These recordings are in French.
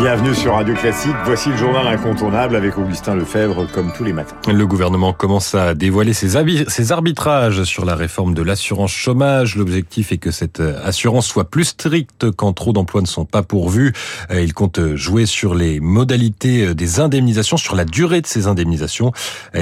Bienvenue sur Radio Classique. Voici le journal incontournable avec Augustin Lefebvre comme tous les matins. Le gouvernement commence à dévoiler ses, ses arbitrages sur la réforme de l'assurance chômage. L'objectif est que cette assurance soit plus stricte quand trop d'emplois ne sont pas pourvus. Il compte jouer sur les modalités des indemnisations, sur la durée de ces indemnisations.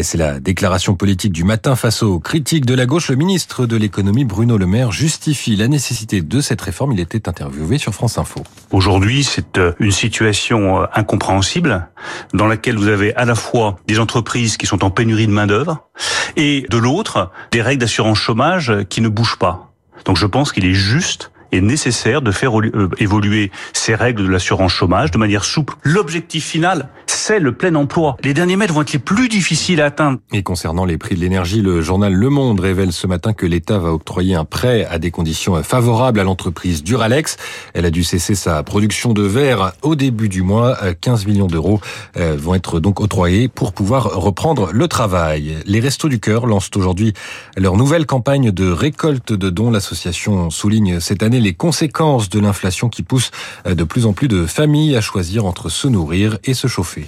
C'est la déclaration politique du matin face aux critiques de la gauche. Le ministre de l'économie Bruno Le Maire justifie la nécessité de cette réforme. Il était interviewé sur France Info. Aujourd'hui, c'est une situation situation incompréhensible dans laquelle vous avez à la fois des entreprises qui sont en pénurie de main d'œuvre et de l'autre des règles d'assurance chômage qui ne bougent pas. Donc je pense qu'il est juste et nécessaire de faire évoluer ces règles de l'assurance chômage de manière souple. L'objectif final, c'est le plein emploi. Les derniers mètres vont être les plus difficiles à atteindre. Et concernant les prix de l'énergie, le journal Le Monde révèle ce matin que l'État va octroyer un prêt à des conditions favorables à l'entreprise Duralex. Elle a dû cesser sa production de verre au début du mois. 15 millions d'euros euh, vont être donc octroyés pour pouvoir reprendre le travail. Les Restos du Cœur lancent aujourd'hui leur nouvelle campagne de récolte de dons. L'association souligne cette année les conséquences de l'inflation qui pousse euh, de plus en plus de familles à choisir entre se nourrir et se chauffer.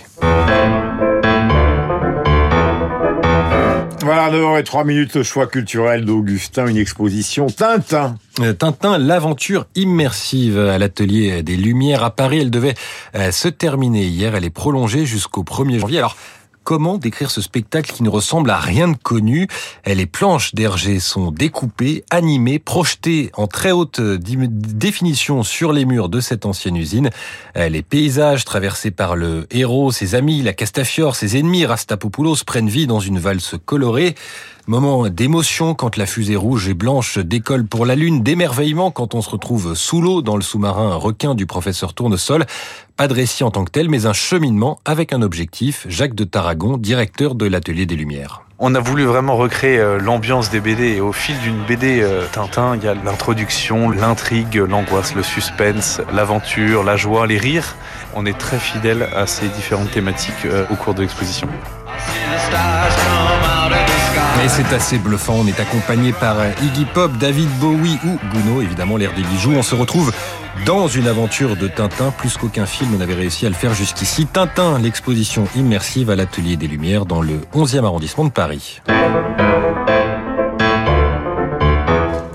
Voilà, 9h03 minutes, le choix culturel d'Augustin, une exposition Tintin. Euh, Tintin, l'aventure immersive à l'atelier des Lumières à Paris. Elle devait euh, se terminer hier. Elle est prolongée jusqu'au 1er janvier. Alors, Comment décrire ce spectacle qui ne ressemble à rien de connu? Les planches d'Hergé sont découpées, animées, projetées en très haute définition sur les murs de cette ancienne usine. Les paysages traversés par le héros, ses amis, la Castafiore, ses ennemis, Rastapopoulos, prennent vie dans une valse colorée. Moment d'émotion quand la fusée rouge et blanche décolle pour la Lune, d'émerveillement quand on se retrouve sous l'eau dans le sous-marin requin du professeur Tournesol. Pas de en tant que tel, mais un cheminement avec un objectif. Jacques de Tarragon, directeur de l'Atelier des Lumières. On a voulu vraiment recréer euh, l'ambiance des BD et au fil d'une BD euh, Tintin, il y a l'introduction, l'intrigue, l'angoisse, le suspense, l'aventure, la joie, les rires. On est très fidèle à ces différentes thématiques euh, au cours de l'exposition. Et c'est assez bluffant. On est accompagné par Iggy Pop, David Bowie ou Bruno, évidemment l'air des bijoux. On se retrouve dans une aventure de Tintin, plus qu'aucun film n'avait réussi à le faire jusqu'ici. Tintin, l'exposition immersive à l'Atelier des Lumières dans le 11e arrondissement de Paris.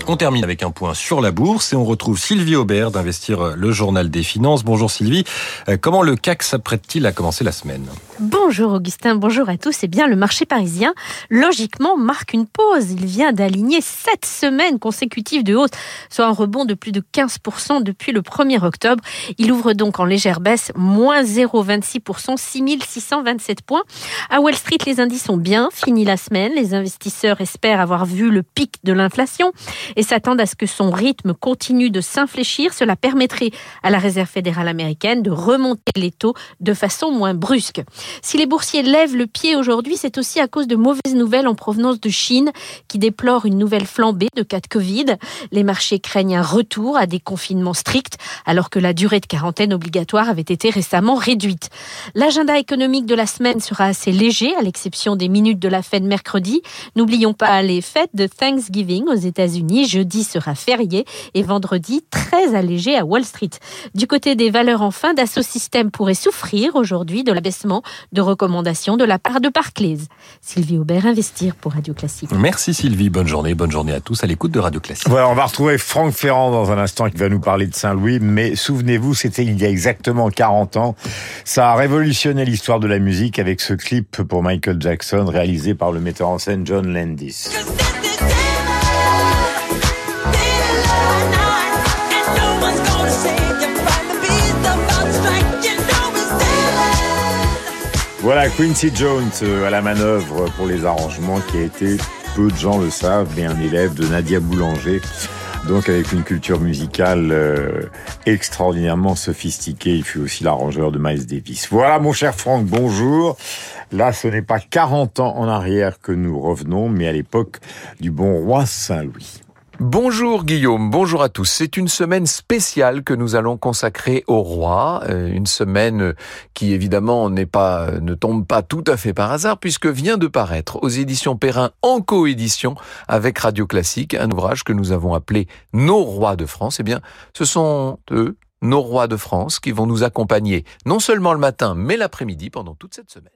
On termine avec un point sur la bourse et on retrouve Sylvie Aubert d'Investir le Journal des Finances. Bonjour Sylvie. Euh, comment le CAC s'apprête-t-il à commencer la semaine? Bonjour Augustin, bonjour à tous. Eh bien, le marché parisien, logiquement, marque une pause. Il vient d'aligner sept semaines consécutives de hausse, soit un rebond de plus de 15% depuis le 1er octobre. Il ouvre donc en légère baisse, moins 0,26%, 6627 points. À Wall Street, les indices ont bien fini la semaine. Les investisseurs espèrent avoir vu le pic de l'inflation et s'attendent à ce que son rythme continue de s'infléchir. Cela permettrait à la Réserve fédérale américaine de remonter les taux de façon moins brusque. Si les boursiers lèvent le pied aujourd'hui, c'est aussi à cause de mauvaises nouvelles en provenance de Chine qui déplore une nouvelle flambée de cas de Covid. Les marchés craignent un retour à des confinements stricts alors que la durée de quarantaine obligatoire avait été récemment réduite. L'agenda économique de la semaine sera assez léger à l'exception des minutes de la fête mercredi. N'oublions pas les fêtes de Thanksgiving aux États-Unis jeudi sera férié et vendredi très allégé à Wall Street. Du côté des valeurs enfin, Dassault Systèmes pourrait souffrir aujourd'hui de l'abaissement de recommandations de la part de Barclays. Sylvie Aubert, Investir pour Radio Classique. Merci Sylvie, bonne journée, bonne journée à tous à l'écoute de Radio Classique. Voilà, on va retrouver Franck Ferrand dans un instant qui va nous parler de Saint-Louis, mais souvenez-vous, c'était il y a exactement 40 ans. Ça a révolutionné l'histoire de la musique avec ce clip pour Michael Jackson réalisé par le metteur en scène John Landis. Voilà Quincy Jones euh, à la manœuvre pour les arrangements qui a été, peu de gens le savent, mais un élève de Nadia Boulanger. Donc avec une culture musicale euh, extraordinairement sophistiquée, il fut aussi l'arrangeur de Miles Davis. Voilà mon cher Franck, bonjour. Là, ce n'est pas 40 ans en arrière que nous revenons, mais à l'époque du bon roi Saint-Louis. Bonjour Guillaume, bonjour à tous. C'est une semaine spéciale que nous allons consacrer au roi, euh, une semaine qui évidemment n'est pas ne tombe pas tout à fait par hasard puisque vient de paraître aux éditions Perrin en coédition avec Radio Classique un ouvrage que nous avons appelé Nos rois de France. Eh bien, ce sont eux nos rois de France qui vont nous accompagner non seulement le matin mais l'après-midi pendant toute cette semaine.